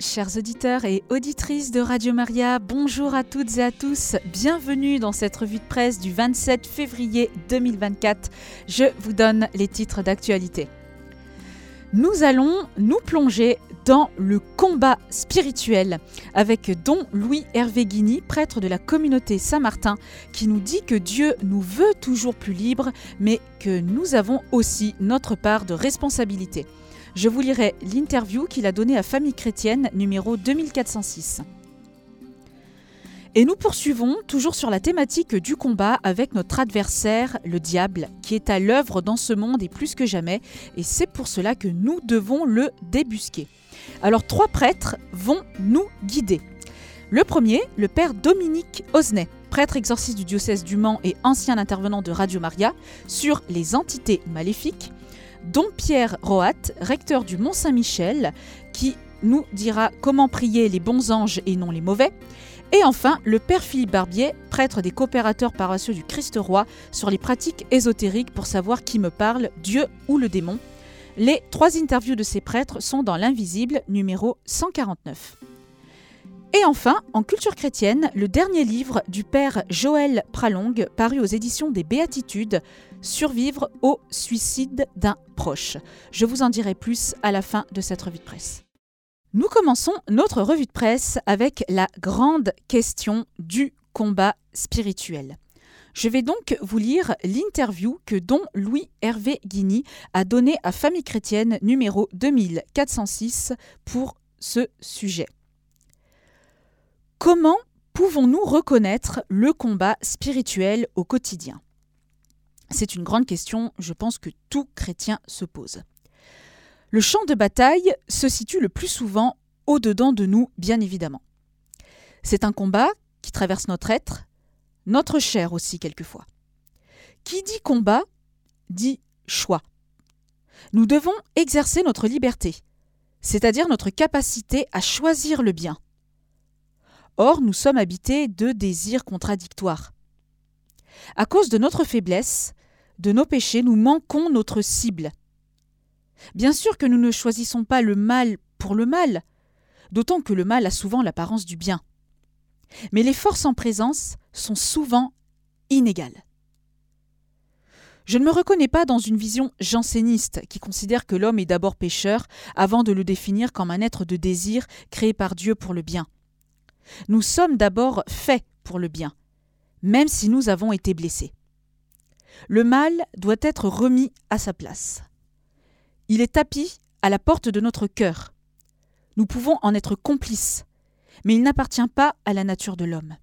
Chers auditeurs et auditrices de Radio Maria, bonjour à toutes et à tous. Bienvenue dans cette revue de presse du 27 février 2024. Je vous donne les titres d'actualité. Nous allons nous plonger dans le combat spirituel avec Don Louis Hervé Guigny, prêtre de la communauté Saint-Martin, qui nous dit que Dieu nous veut toujours plus libres, mais que nous avons aussi notre part de responsabilité. Je vous lirai l'interview qu'il a donnée à Famille Chrétienne numéro 2406. Et nous poursuivons toujours sur la thématique du combat avec notre adversaire, le diable, qui est à l'œuvre dans ce monde et plus que jamais, et c'est pour cela que nous devons le débusquer. Alors trois prêtres vont nous guider. Le premier, le père Dominique Osnay, prêtre exorciste du diocèse du Mans et ancien intervenant de Radio Maria, sur les entités maléfiques. Don Pierre Roat, recteur du Mont Saint-Michel, qui nous dira comment prier les bons anges et non les mauvais. Et enfin, le Père Philippe Barbier, prêtre des coopérateurs paroissiaux du Christ-Roi, sur les pratiques ésotériques pour savoir qui me parle, Dieu ou le démon. Les trois interviews de ces prêtres sont dans l'Invisible, numéro 149. Et enfin, en culture chrétienne, le dernier livre du père Joël Pralong, paru aux éditions des Béatitudes, Survivre au suicide d'un proche. Je vous en dirai plus à la fin de cette revue de presse. Nous commençons notre revue de presse avec la grande question du combat spirituel. Je vais donc vous lire l'interview que Don Louis Hervé Guigny a donnée à Famille chrétienne numéro 2406 pour ce sujet. Comment pouvons-nous reconnaître le combat spirituel au quotidien? C'est une grande question, je pense que tout chrétien se pose. Le champ de bataille se situe le plus souvent au-dedans de nous, bien évidemment. C'est un combat qui traverse notre être, notre chair aussi quelquefois. Qui dit combat dit choix. Nous devons exercer notre liberté, c'est-à-dire notre capacité à choisir le bien. Or, nous sommes habités de désirs contradictoires. À cause de notre faiblesse, de nos péchés, nous manquons notre cible. Bien sûr que nous ne choisissons pas le mal pour le mal, d'autant que le mal a souvent l'apparence du bien. Mais les forces en présence sont souvent inégales. Je ne me reconnais pas dans une vision janséniste qui considère que l'homme est d'abord pécheur avant de le définir comme un être de désir créé par Dieu pour le bien. Nous sommes d'abord faits pour le bien, même si nous avons été blessés. Le mal doit être remis à sa place. Il est tapis à la porte de notre cœur. Nous pouvons en être complices, mais il n'appartient pas à la nature de l'homme.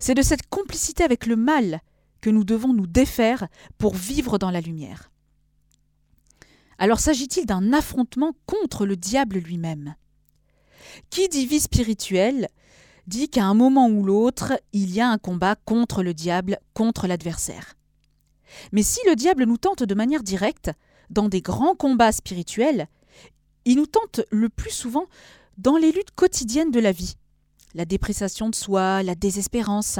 C'est de cette complicité avec le mal que nous devons nous défaire pour vivre dans la lumière. Alors s'agit-il d'un affrontement contre le diable lui-même? Qui dit vie spirituelle dit qu'à un moment ou l'autre, il y a un combat contre le diable, contre l'adversaire. Mais si le diable nous tente de manière directe, dans des grands combats spirituels, il nous tente le plus souvent dans les luttes quotidiennes de la vie. La dépréciation de soi, la désespérance.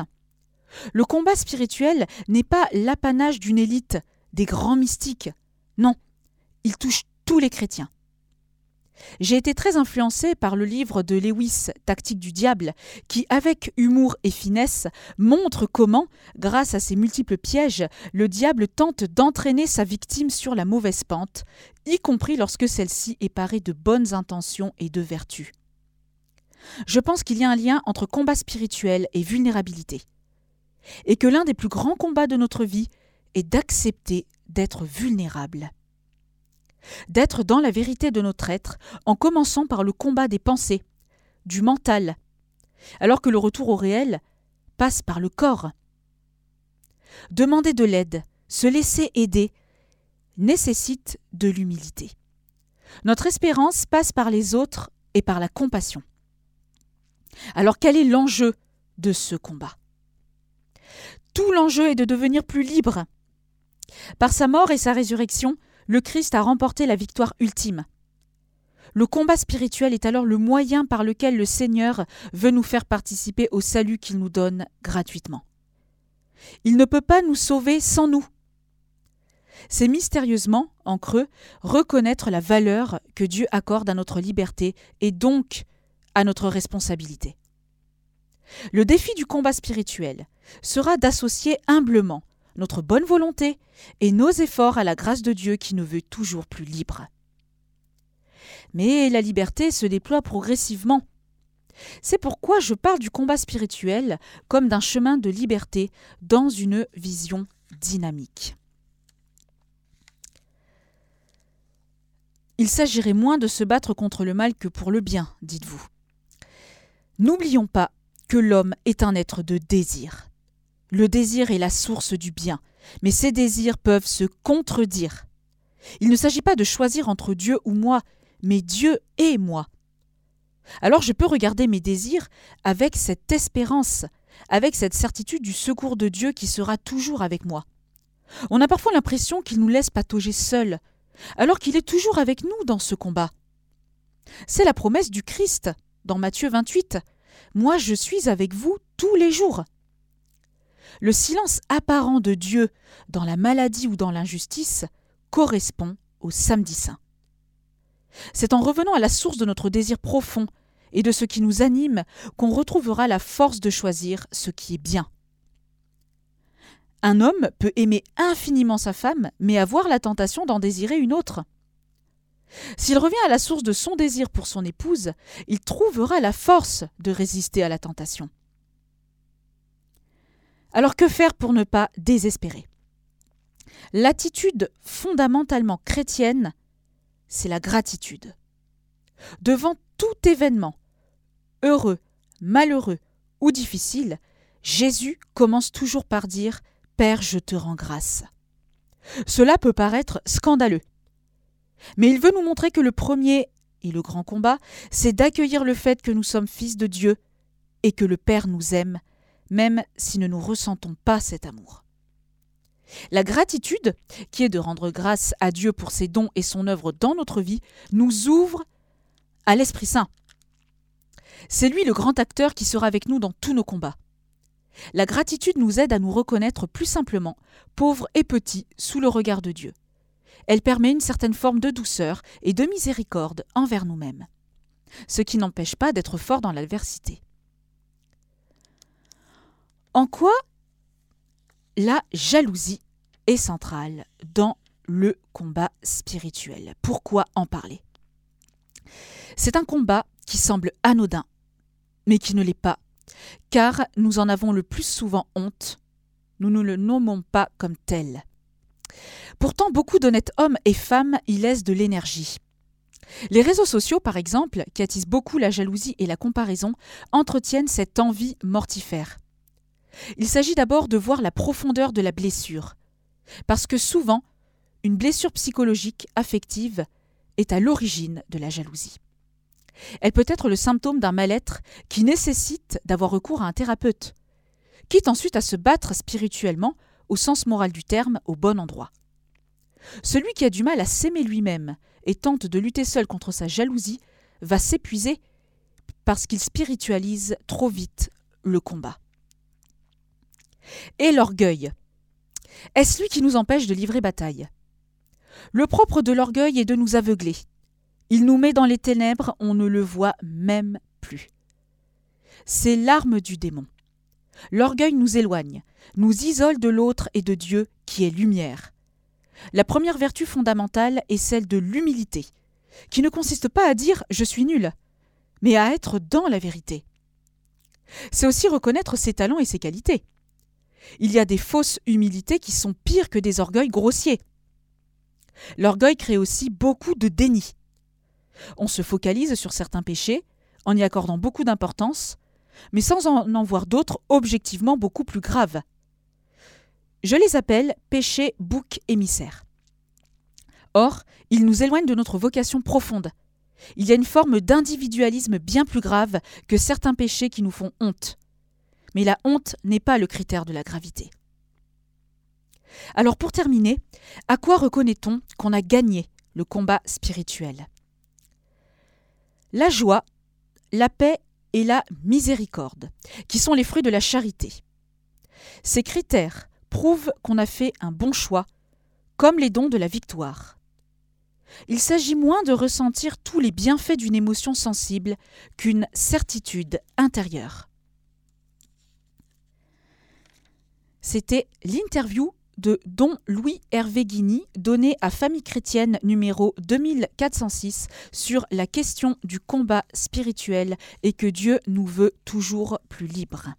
Le combat spirituel n'est pas l'apanage d'une élite, des grands mystiques. Non, il touche tous les chrétiens. J'ai été très influencé par le livre de Lewis, Tactique du diable, qui, avec humour et finesse, montre comment, grâce à ses multiples pièges, le diable tente d'entraîner sa victime sur la mauvaise pente, y compris lorsque celle-ci est parée de bonnes intentions et de vertus. Je pense qu'il y a un lien entre combat spirituel et vulnérabilité, et que l'un des plus grands combats de notre vie est d'accepter d'être vulnérable d'être dans la vérité de notre être, en commençant par le combat des pensées, du mental, alors que le retour au réel passe par le corps. Demander de l'aide, se laisser aider, nécessite de l'humilité. Notre espérance passe par les autres et par la compassion. Alors quel est l'enjeu de ce combat? Tout l'enjeu est de devenir plus libre. Par sa mort et sa résurrection, le Christ a remporté la victoire ultime. Le combat spirituel est alors le moyen par lequel le Seigneur veut nous faire participer au salut qu'il nous donne gratuitement. Il ne peut pas nous sauver sans nous. c'est mystérieusement, en creux, reconnaître la valeur que Dieu accorde à notre liberté et donc à notre responsabilité. Le défi du combat spirituel sera d'associer humblement notre bonne volonté et nos efforts à la grâce de Dieu qui nous veut toujours plus libres. Mais la liberté se déploie progressivement. C'est pourquoi je parle du combat spirituel comme d'un chemin de liberté dans une vision dynamique. Il s'agirait moins de se battre contre le mal que pour le bien, dites-vous. N'oublions pas que l'homme est un être de désir. Le désir est la source du bien, mais ces désirs peuvent se contredire. Il ne s'agit pas de choisir entre Dieu ou moi, mais Dieu et moi. Alors je peux regarder mes désirs avec cette espérance, avec cette certitude du secours de Dieu qui sera toujours avec moi. On a parfois l'impression qu'il nous laisse patauger seuls, alors qu'il est toujours avec nous dans ce combat. C'est la promesse du Christ dans Matthieu 28. Moi je suis avec vous tous les jours. Le silence apparent de Dieu dans la maladie ou dans l'injustice correspond au samedi saint. C'est en revenant à la source de notre désir profond et de ce qui nous anime qu'on retrouvera la force de choisir ce qui est bien. Un homme peut aimer infiniment sa femme, mais avoir la tentation d'en désirer une autre. S'il revient à la source de son désir pour son épouse, il trouvera la force de résister à la tentation. Alors que faire pour ne pas désespérer? L'attitude fondamentalement chrétienne, c'est la gratitude. Devant tout événement, heureux, malheureux ou difficile, Jésus commence toujours par dire Père, je te rends grâce. Cela peut paraître scandaleux. Mais il veut nous montrer que le premier et le grand combat, c'est d'accueillir le fait que nous sommes fils de Dieu et que le Père nous aime, même si nous ne ressentons pas cet amour. La gratitude, qui est de rendre grâce à Dieu pour ses dons et son œuvre dans notre vie, nous ouvre à l'Esprit Saint. C'est lui le grand acteur qui sera avec nous dans tous nos combats. La gratitude nous aide à nous reconnaître plus simplement, pauvres et petits, sous le regard de Dieu. Elle permet une certaine forme de douceur et de miséricorde envers nous-mêmes, ce qui n'empêche pas d'être fort dans l'adversité. En quoi la jalousie est centrale dans le combat spirituel? Pourquoi en parler? C'est un combat qui semble anodin, mais qui ne l'est pas car nous en avons le plus souvent honte, nous ne le nommons pas comme tel. Pourtant, beaucoup d'honnêtes hommes et femmes y laissent de l'énergie. Les réseaux sociaux, par exemple, qui attisent beaucoup la jalousie et la comparaison, entretiennent cette envie mortifère. Il s'agit d'abord de voir la profondeur de la blessure, parce que souvent, une blessure psychologique, affective, est à l'origine de la jalousie. Elle peut être le symptôme d'un mal-être qui nécessite d'avoir recours à un thérapeute, quitte ensuite à se battre spirituellement, au sens moral du terme, au bon endroit. Celui qui a du mal à s'aimer lui-même et tente de lutter seul contre sa jalousie va s'épuiser parce qu'il spiritualise trop vite le combat. Et l'orgueil. Est-ce lui qui nous empêche de livrer bataille? Le propre de l'orgueil est de nous aveugler, il nous met dans les ténèbres, on ne le voit même plus. C'est l'arme du démon. L'orgueil nous éloigne, nous isole de l'autre et de Dieu qui est lumière. La première vertu fondamentale est celle de l'humilité, qui ne consiste pas à dire je suis nul, mais à être dans la vérité. C'est aussi reconnaître ses talents et ses qualités. Il y a des fausses humilités qui sont pires que des orgueils grossiers. L'orgueil crée aussi beaucoup de déni. On se focalise sur certains péchés, en y accordant beaucoup d'importance, mais sans en, voir d'autres objectivement beaucoup plus graves. Je les appelle péchés bouc émissaires. Or, ils nous éloignent de notre vocation profonde. Il y a une forme d'individualisme bien plus grave que certains péchés qui nous font honte. Mais la honte n'est pas le critère de la gravité. Alors pour terminer, à quoi reconnaît-on qu'on a gagné le combat spirituel? La joie, la paix et la miséricorde, qui sont les fruits de la charité. Ces critères prouvent qu'on a fait un bon choix, comme les dons de la victoire. Il s'agit moins de ressentir tous les bienfaits d'une émotion sensible qu'une certitude intérieure. C'était l'interview de Don Louis Hervé Guigny donné à Famille chrétienne numéro 2406 sur la question du combat spirituel et que Dieu nous veut toujours plus libres.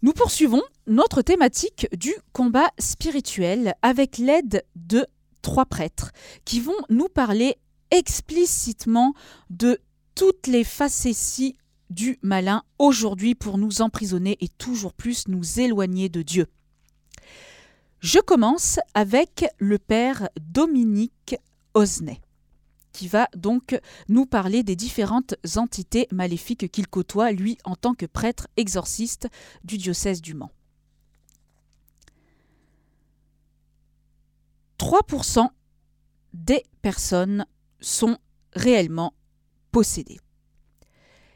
Nous poursuivons notre thématique du combat spirituel avec l'aide de trois prêtres qui vont nous parler explicitement de toutes les facéties du malin aujourd'hui pour nous emprisonner et toujours plus nous éloigner de Dieu. Je commence avec le père Dominique Osnay qui va donc nous parler des différentes entités maléfiques qu'il côtoie, lui, en tant que prêtre exorciste du diocèse du Mans. 3% des personnes sont réellement possédées.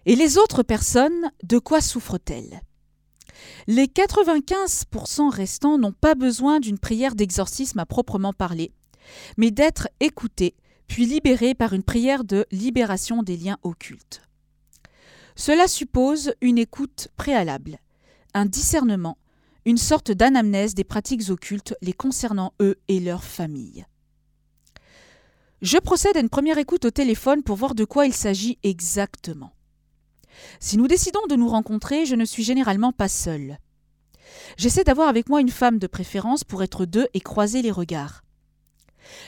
Et les autres personnes, de quoi souffrent-elles? Les 95% restants n'ont pas besoin d'une prière d'exorcisme à proprement parler, mais d'être écoutés puis libérés par une prière de libération des liens occultes. Cela suppose une écoute préalable, un discernement, une sorte d'anamnèse des pratiques occultes les concernant eux et leur famille. Je procède à une première écoute au téléphone pour voir de quoi il s'agit exactement. Si nous décidons de nous rencontrer, je ne suis généralement pas seule. J'essaie d'avoir avec moi une femme de préférence pour être deux et croiser les regards.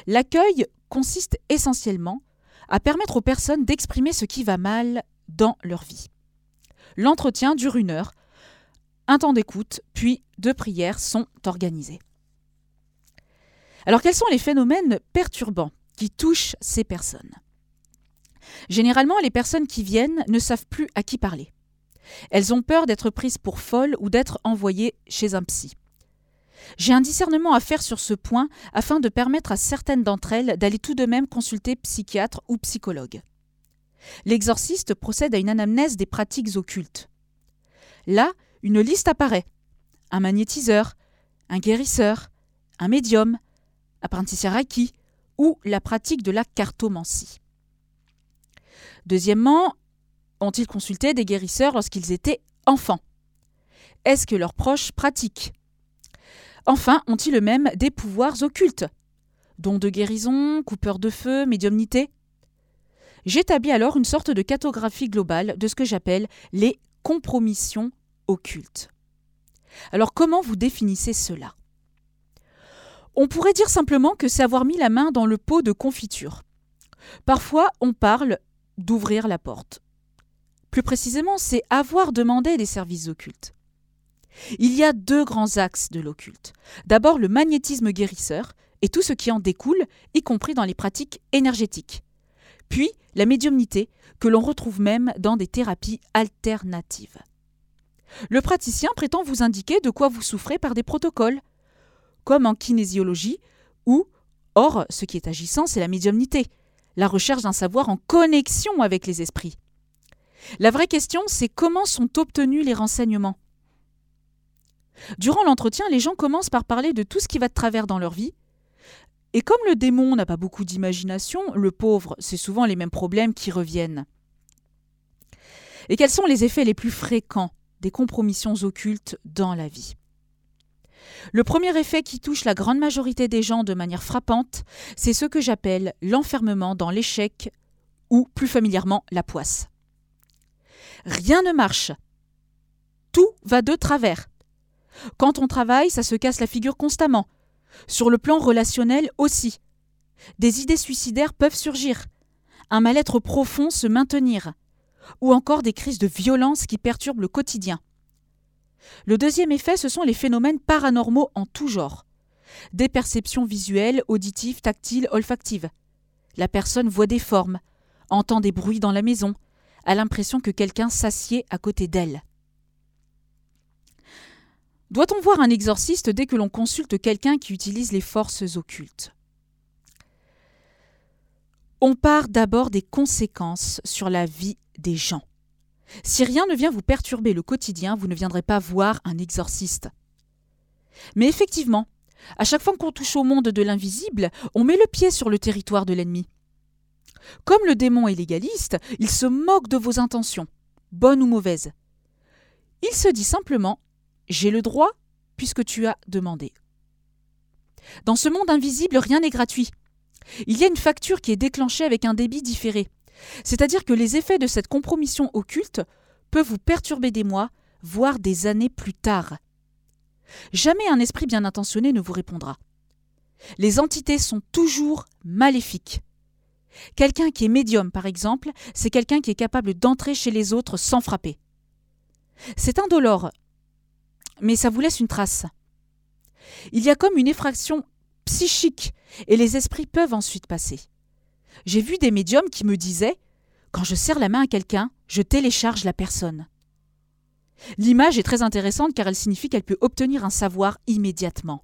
L'accueil consiste essentiellement à permettre aux personnes d'exprimer ce qui va mal dans leur vie. L'entretien dure une heure, un temps d'écoute, puis deux prières sont organisées. Alors quels sont les phénomènes perturbants qui touchent ces personnes? Généralement, les personnes qui viennent ne savent plus à qui parler. Elles ont peur d'être prises pour folles ou d'être envoyées chez un psy. J'ai un discernement à faire sur ce point afin de permettre à certaines d'entre elles d'aller tout de même consulter psychiatre ou psychologue. L'exorciste procède à une anamnèse des pratiques occultes. Là, une liste apparaît. Un magnétiseur, un guérisseur, un médium, apprenti Reiki ou la pratique de la cartomancie. Deuxièmement, ont-ils consulté des guérisseurs lorsqu'ils étaient enfants? Est-ce que leurs proches pratiquent? Enfin, ont-ils eux-mêmes des pouvoirs occultes? Dons de guérison, coupeur de feu, médiumnité? J'établis alors une sorte de cartographie globale de ce que j'appelle les compromissions occultes. Alors comment vous définissez cela? On pourrait dire simplement que c'est avoir mis la main dans le pot de confiture. Parfois, on parle d'ouvrir la porte. Plus précisément, c'est avoir demandé des services occultes. Il y a deux grands axes de l'occulte. D'abord le magnétisme guérisseur et tout ce qui en découle, y compris dans les pratiques énergétiques. Puis la médiumnité, que l'on retrouve même dans des thérapies alternatives. Le praticien prétend vous indiquer de quoi vous souffrez par des protocoles, comme en kinésiologie, ou, or, ce qui est agissant, c'est la médiumnité, la recherche d'un savoir en connexion avec les esprits. La vraie question, c'est comment sont obtenus les renseignements Durant l'entretien, les gens commencent par parler de tout ce qui va de travers dans leur vie. Et comme le démon n'a pas beaucoup d'imagination, le pauvre, c'est souvent les mêmes problèmes qui reviennent. Et quels sont les effets les plus fréquents des compromissions occultes dans la vie? Le premier effet qui touche la grande majorité des gens de manière frappante, c'est ce que j'appelle l'enfermement dans l'échec ou plus familièrement la poisse. Rien ne marche. Tout va de travers. Quand on travaille, ça se casse la figure constamment. Sur le plan relationnel aussi. Des idées suicidaires peuvent surgir. Un mal-être profond se maintenir. Ou encore des crises de violence qui perturbent le quotidien. Le deuxième effet, ce sont les phénomènes paranormaux en tout genre. Des perceptions visuelles, auditives, tactiles, olfactives. La personne voit des formes, entend des bruits dans la maison, a l'impression que quelqu'un s'assied à côté d'elle. Doit-on voir un exorciste dès que l'on consulte quelqu'un qui utilise les forces occultes? On part d'abord des conséquences sur la vie des gens. Si rien ne vient vous perturber le quotidien, vous ne viendrez pas voir un exorciste. Mais effectivement, à chaque fois qu'on touche au monde de l'invisible, on met le pied sur le territoire de l'ennemi. Comme le démon est légaliste, il se moque de vos intentions, bonnes ou mauvaises. Il se dit simplement J'ai le droit puisque tu as demandé. Dans ce monde invisible, rien n'est gratuit. Il y a une facture qui est déclenchée avec un débit différé. C'est-à-dire que les effets de cette compromission occulte peuvent vous perturber des mois, voire des années plus tard. Jamais un esprit bien intentionné ne vous répondra. Les entités sont toujours maléfiques. Quelqu'un qui est médium, par exemple, c'est quelqu'un qui est capable d'entrer chez les autres sans frapper. C'est indolore, mais ça vous laisse une trace. Il y a comme une effraction psychique, et les esprits peuvent ensuite passer. J'ai vu des médiums qui me disaient Quand je serre la main à quelqu'un, je télécharge la personne. L'image est très intéressante car elle signifie qu'elle peut obtenir un savoir immédiatement.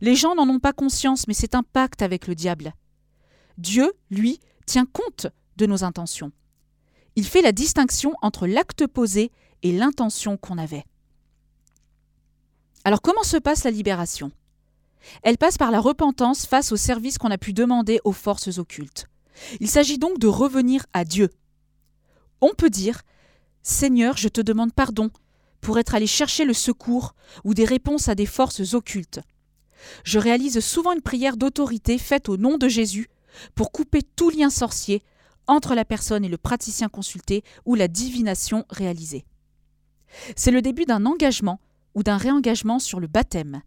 Les gens n'en ont pas conscience, mais c'est un pacte avec le diable. Dieu, lui, tient compte de nos intentions. Il fait la distinction entre l'acte posé et l'intention qu'on avait. Alors comment se passe la libération? Elle passe par la repentance face au service qu'on a pu demander aux forces occultes. Il s'agit donc de revenir à Dieu. On peut dire Seigneur, je te demande pardon pour être allé chercher le secours ou des réponses à des forces occultes. Je réalise souvent une prière d'autorité faite au nom de Jésus pour couper tout lien sorcier entre la personne et le praticien consulté ou la divination réalisée. C'est le début d'un engagement ou d'un réengagement sur le baptême.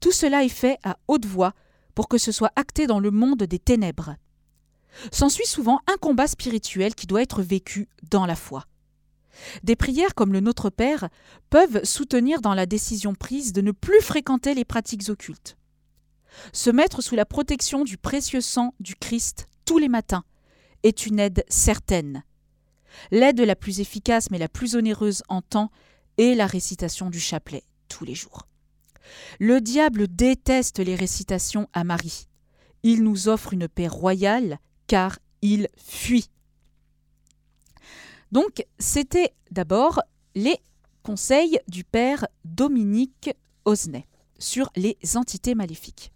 Tout cela est fait à haute voix pour que ce soit acté dans le monde des ténèbres. S'ensuit souvent un combat spirituel qui doit être vécu dans la foi. Des prières comme le Notre Père peuvent soutenir dans la décision prise de ne plus fréquenter les pratiques occultes. Se mettre sous la protection du précieux sang du Christ tous les matins est une aide certaine. L'aide la plus efficace mais la plus onéreuse en temps et la récitation du chapelet tous les jours. Le diable déteste les récitations à Marie. Il nous offre une paix royale car il fuit. Donc c'était d'abord les conseils du père Dominique Osnay sur les entités maléfiques.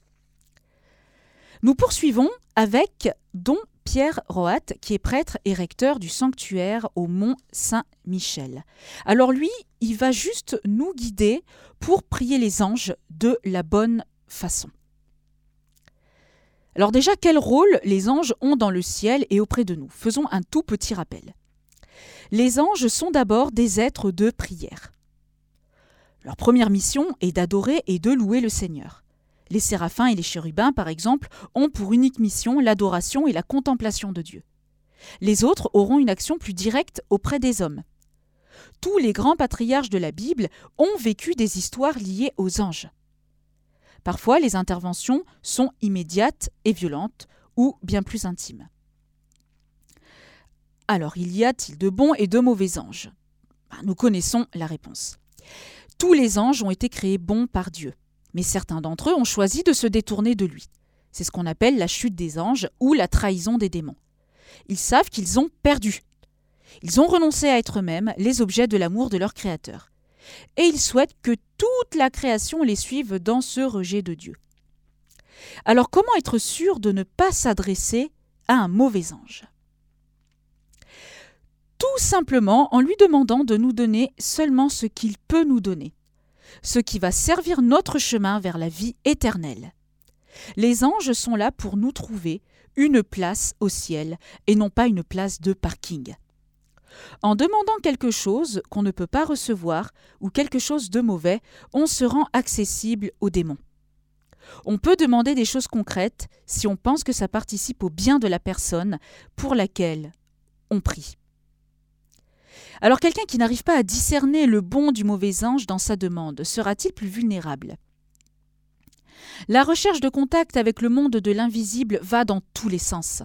Nous poursuivons avec Don Pierre Roat, qui est prêtre et recteur du sanctuaire au Mont Saint-Michel. Alors lui, il va juste nous guider pour prier les anges de la bonne façon. Alors déjà, quel rôle les anges ont dans le ciel et auprès de nous? Faisons un tout petit rappel. Les anges sont d'abord des êtres de prière. Leur première mission est d'adorer et de louer le Seigneur. Les séraphins et les chérubins, par exemple, ont pour unique mission l'adoration et la contemplation de Dieu. Les autres auront une action plus directe auprès des hommes. Tous les grands patriarches de la Bible ont vécu des histoires liées aux anges. Parfois, les interventions sont immédiates et violentes, ou bien plus intimes. Alors, il y a-t-il de bons et de mauvais anges? Ben, Nous connaissons la réponse. Tous les anges ont été créés bons par Dieu mais certains d'entre eux ont choisi de se détourner de lui. C'est ce qu'on appelle la chute des anges ou la trahison des démons. Ils savent qu'ils ont perdu. Ils ont renoncé à être eux-mêmes les objets de l'amour de leur Créateur. Et ils souhaitent que toute la création les suive dans ce rejet de Dieu. Alors comment être sûr de ne pas s'adresser à un mauvais ange? Tout simplement en lui demandant de nous donner seulement ce qu'il peut nous donner ce qui va servir notre chemin vers la vie éternelle. Les anges sont là pour nous trouver une place au ciel et non pas une place de parking. En demandant quelque chose qu'on ne peut pas recevoir ou quelque chose de mauvais, on se rend accessible aux démons. On peut demander des choses concrètes si on pense que ça participe au bien de la personne pour laquelle on prie. Alors quelqu'un qui n'arrive pas à discerner le bon du mauvais ange dans sa demande sera-t-il plus vulnérable? La recherche de contact avec le monde de l'invisible va dans tous les sens.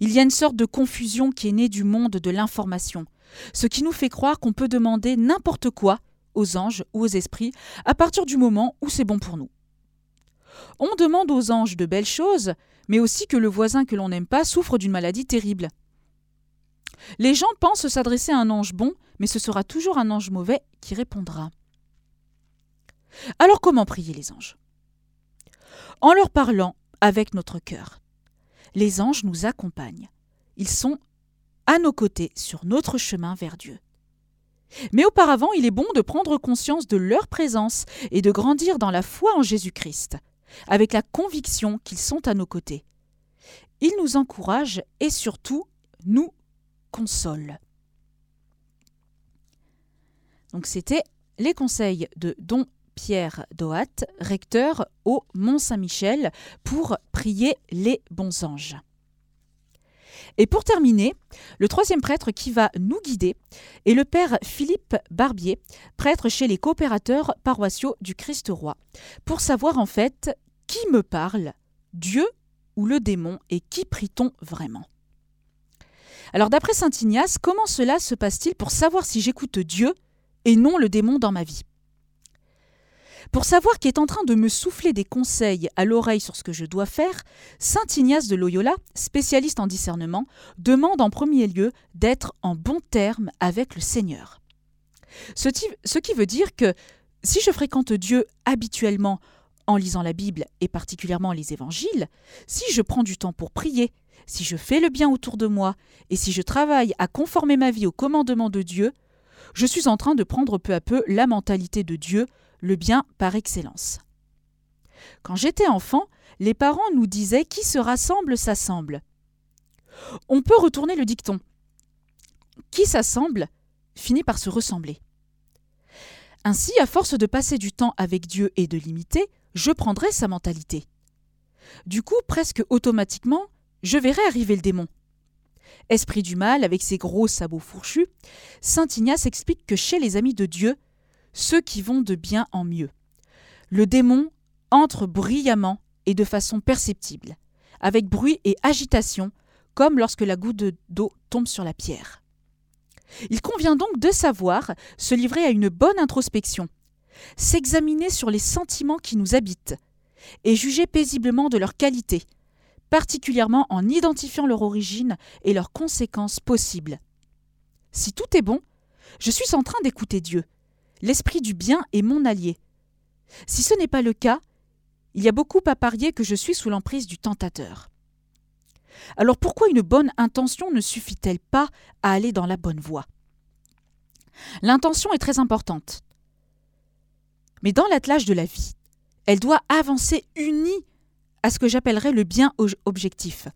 Il y a une sorte de confusion qui est née du monde de l'information, ce qui nous fait croire qu'on peut demander n'importe quoi aux anges ou aux esprits à partir du moment où c'est bon pour nous. On demande aux anges de belles choses, mais aussi que le voisin que l'on n'aime pas souffre d'une maladie terrible. Les gens pensent s'adresser à un ange bon, mais ce sera toujours un ange mauvais qui répondra. Alors comment prier les anges? En leur parlant avec notre cœur. Les anges nous accompagnent. Ils sont à nos côtés sur notre chemin vers Dieu. Mais auparavant, il est bon de prendre conscience de leur présence et de grandir dans la foi en Jésus-Christ, avec la conviction qu'ils sont à nos côtés. Ils nous encouragent et surtout nous consolent. Donc c'était les conseils de Don Pierre Doat, recteur au Mont-Saint-Michel, pour prier les bons anges. Et pour terminer, le troisième prêtre qui va nous guider est le père Philippe Barbier, prêtre chez les coopérateurs paroissiaux du Christ-Roi, pour savoir en fait qui me parle, Dieu ou le démon, et qui prie-t-on vraiment? Alors d'après Saint Ignace, comment cela se passe-t-il pour savoir si j'écoute Dieu et non le démon dans ma vie? Pour savoir qui est en train de me souffler des conseils à l'oreille sur ce que je dois faire, Saint Ignace de Loyola, spécialiste en discernement, demande en premier lieu d'être en bon terme avec le Seigneur. Ce, qui veut dire que si je fréquente Dieu habituellement en lisant la Bible et particulièrement les évangiles, si je prends du temps pour prier, si je fais le bien autour de moi et si je travaille à conformer ma vie au commandement de Dieu, je suis en train de prendre peu à peu la mentalité de Dieu le bien par excellence. Quand j'étais enfant, les parents nous disaient Qui se rassemble s'assemble. On peut retourner le dicton. Qui s'assemble finit par se ressembler. Ainsi, à force de passer du temps avec Dieu et de l'imiter, je prendrai sa mentalité. Du coup, presque automatiquement, je verrai arriver le démon. Esprit du mal, avec ses gros sabots fourchus, Saint Ignace explique que chez les amis de Dieu, ceux qui vont de bien en mieux. Le démon entre brillamment et de façon perceptible, avec bruit et agitation, comme lorsque la goutte d'eau tombe sur la pierre. Il convient donc de savoir se livrer à une bonne introspection, s'examiner sur les sentiments qui nous habitent, et juger paisiblement de leur qualité, particulièrement en identifiant leur origine et leurs conséquences possibles. Si tout est bon, je suis en train d'écouter Dieu, L'esprit du bien est mon allié. Si ce n'est pas le cas, il y a beaucoup à parier que je suis sous l'emprise du tentateur. Alors pourquoi une bonne intention ne suffit-elle pas à aller dans la bonne voie? L'intention est très importante. Mais dans l'attelage de la vie, elle doit avancer unie à ce que j'appellerais le bien objectif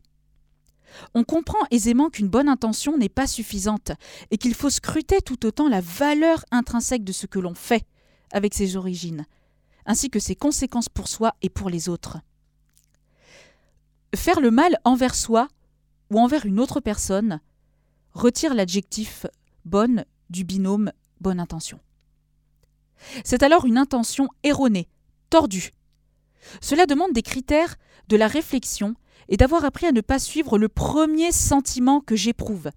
on comprend aisément qu'une bonne intention n'est pas suffisante et qu'il faut scruter tout autant la valeur intrinsèque de ce que l'on fait avec ses origines, ainsi que ses conséquences pour soi et pour les autres. Faire le mal envers soi ou envers une autre personne retire l'adjectif bonne du binôme bonne intention. C'est alors une intention erronée, tordue. Cela demande des critères de la réflexion et d'avoir appris à ne pas suivre le premier sentiment que j'éprouve.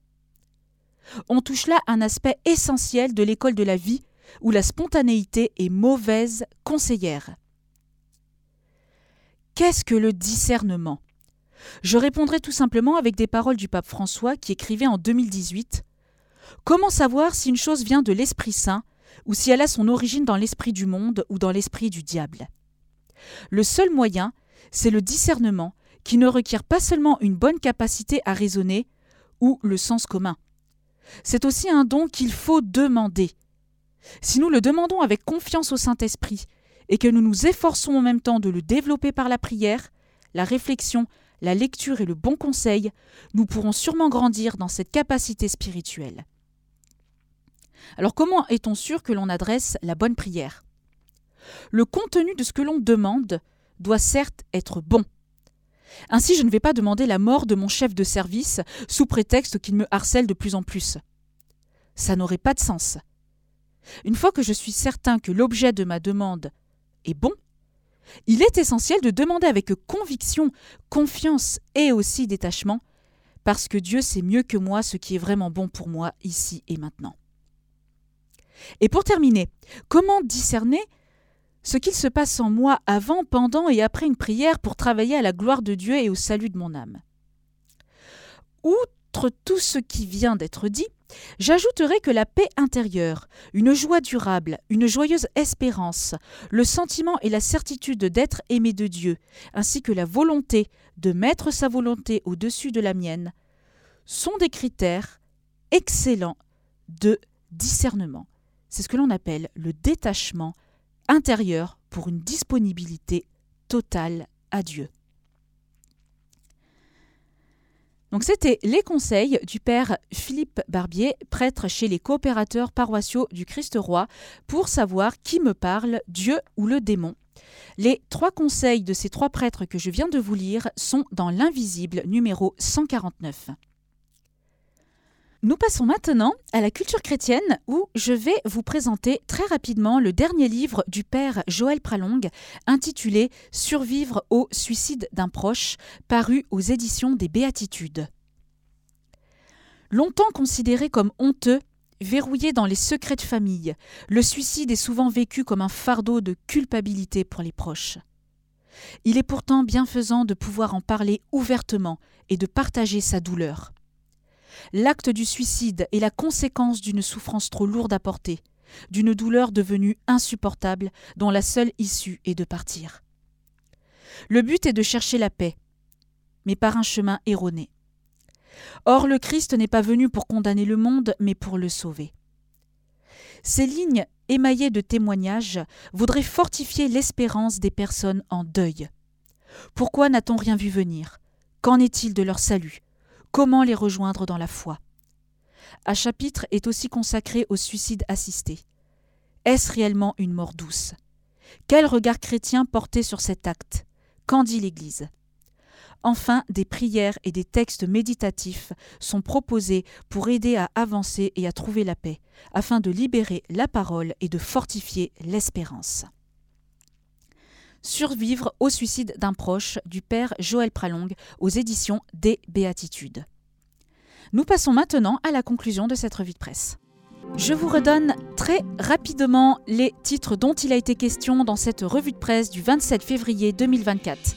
On touche là un aspect essentiel de l'école de la vie où la spontanéité est mauvaise conseillère. Qu'est-ce que le discernement? Je répondrai tout simplement avec des paroles du pape François qui écrivait en 2018 Comment savoir si une chose vient de l'Esprit Saint ou si elle a son origine dans l'esprit du monde ou dans l'esprit du diable? Le seul moyen, c'est le discernement qui ne requiert pas seulement une bonne capacité à raisonner ou le sens commun. C'est aussi un don qu'il faut demander. Si nous le demandons avec confiance au Saint-Esprit et que nous nous efforçons en même temps de le développer par la prière, la réflexion, la lecture et le bon conseil, nous pourrons sûrement grandir dans cette capacité spirituelle. Alors comment est-on sûr que l'on adresse la bonne prière? Le contenu de ce que l'on demande doit certes être bon, ainsi, je ne vais pas demander la mort de mon chef de service sous prétexte qu'il me harcèle de plus en plus. Ça n'aurait pas de sens. Une fois que je suis certain que l'objet de ma demande est bon, il est essentiel de demander avec conviction, confiance et aussi détachement, parce que Dieu sait mieux que moi ce qui est vraiment bon pour moi ici et maintenant. Et pour terminer, comment discerner ce qu'il se passe en moi avant, pendant et après une prière pour travailler à la gloire de Dieu et au salut de mon âme. Outre tout ce qui vient d'être dit, J'ajouterai que la paix intérieure, une joie durable, une joyeuse espérance, le sentiment et la certitude d'être aimé de Dieu, ainsi que la volonté de mettre sa volonté au-dessus de la mienne, sont des critères excellents de discernement. C'est ce que l'on appelle le détachement pour une disponibilité totale à Dieu. Donc c'était les conseils du père Philippe Barbier, prêtre chez les coopérateurs paroissiaux du Christ Roi, pour savoir qui me parle, Dieu ou le démon. Les trois conseils de ces trois prêtres que je viens de vous lire sont dans l'invisible numéro 149. Nous passons maintenant à la culture chrétienne où je vais vous présenter très rapidement le dernier livre du père Joël Pralong intitulé Survivre au suicide d'un proche, paru aux éditions des Béatitudes. Longtemps considéré comme honteux, verrouillé dans les secrets de famille, le suicide est souvent vécu comme un fardeau de culpabilité pour les proches. Il est pourtant bienfaisant de pouvoir en parler ouvertement et de partager sa douleur. L'acte du suicide est la conséquence d'une souffrance trop lourde à porter, d'une douleur devenue insupportable dont la seule issue est de partir. Le but est de chercher la paix, mais par un chemin erroné. Or le Christ n'est pas venu pour condamner le monde, mais pour le sauver. Ces lignes émaillées de témoignages voudraient fortifier l'espérance des personnes en deuil. Pourquoi n'a-t-on rien vu venir? Qu'en est-il de leur salut? Comment les rejoindre dans la foi? Un chapitre est aussi consacré au suicide assisté. Est-ce réellement une mort douce? Quel regard chrétien porter sur cet acte? Qu'en dit l'Église? Enfin, des prières et des textes méditatifs sont proposés pour aider à avancer et à trouver la paix, afin de libérer la parole et de fortifier l'espérance. Survivre au suicide d'un proche du père Joël Pralong aux éditions des Béatitudes. Nous passons maintenant à la conclusion de cette revue de presse. Je vous redonne très rapidement les titres dont il a été question dans cette revue de presse du 27 février 2024.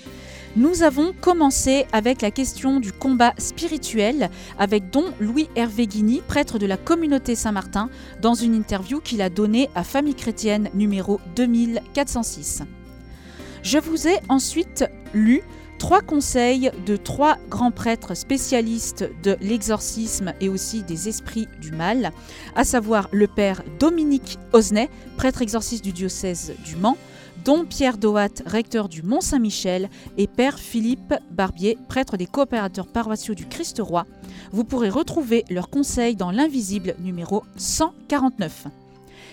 Nous avons commencé avec la question du combat spirituel avec Don Louis Hervé Guigny, prêtre de la communauté Saint-Martin, dans une interview qu'il a donnée à Famille chrétienne numéro 2406. Je vous ai ensuite lu trois conseils de trois grands prêtres spécialistes de l'exorcisme et aussi des esprits du mal, à savoir le père Dominique Osnay, prêtre exorciste du diocèse du Mans, dont Pierre Doat, recteur du Mont-Saint-Michel, et Père Philippe Barbier, prêtre des coopérateurs paroissiaux du Christ-Roi. Vous pourrez retrouver leurs conseils dans l'invisible numéro 149.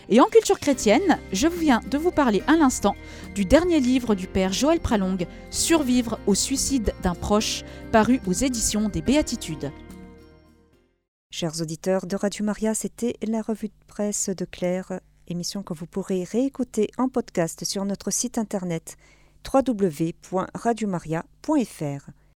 Et en culture chrétienne, je viens de vous parler à l'instant du dernier livre du père Joël Pralong, Survivre au suicide d'un proche, paru aux éditions des Béatitudes. Chers auditeurs de Radio Maria, c'était la revue de presse de Claire, émission que vous pourrez réécouter en podcast sur notre site internet www.radiomaria.fr.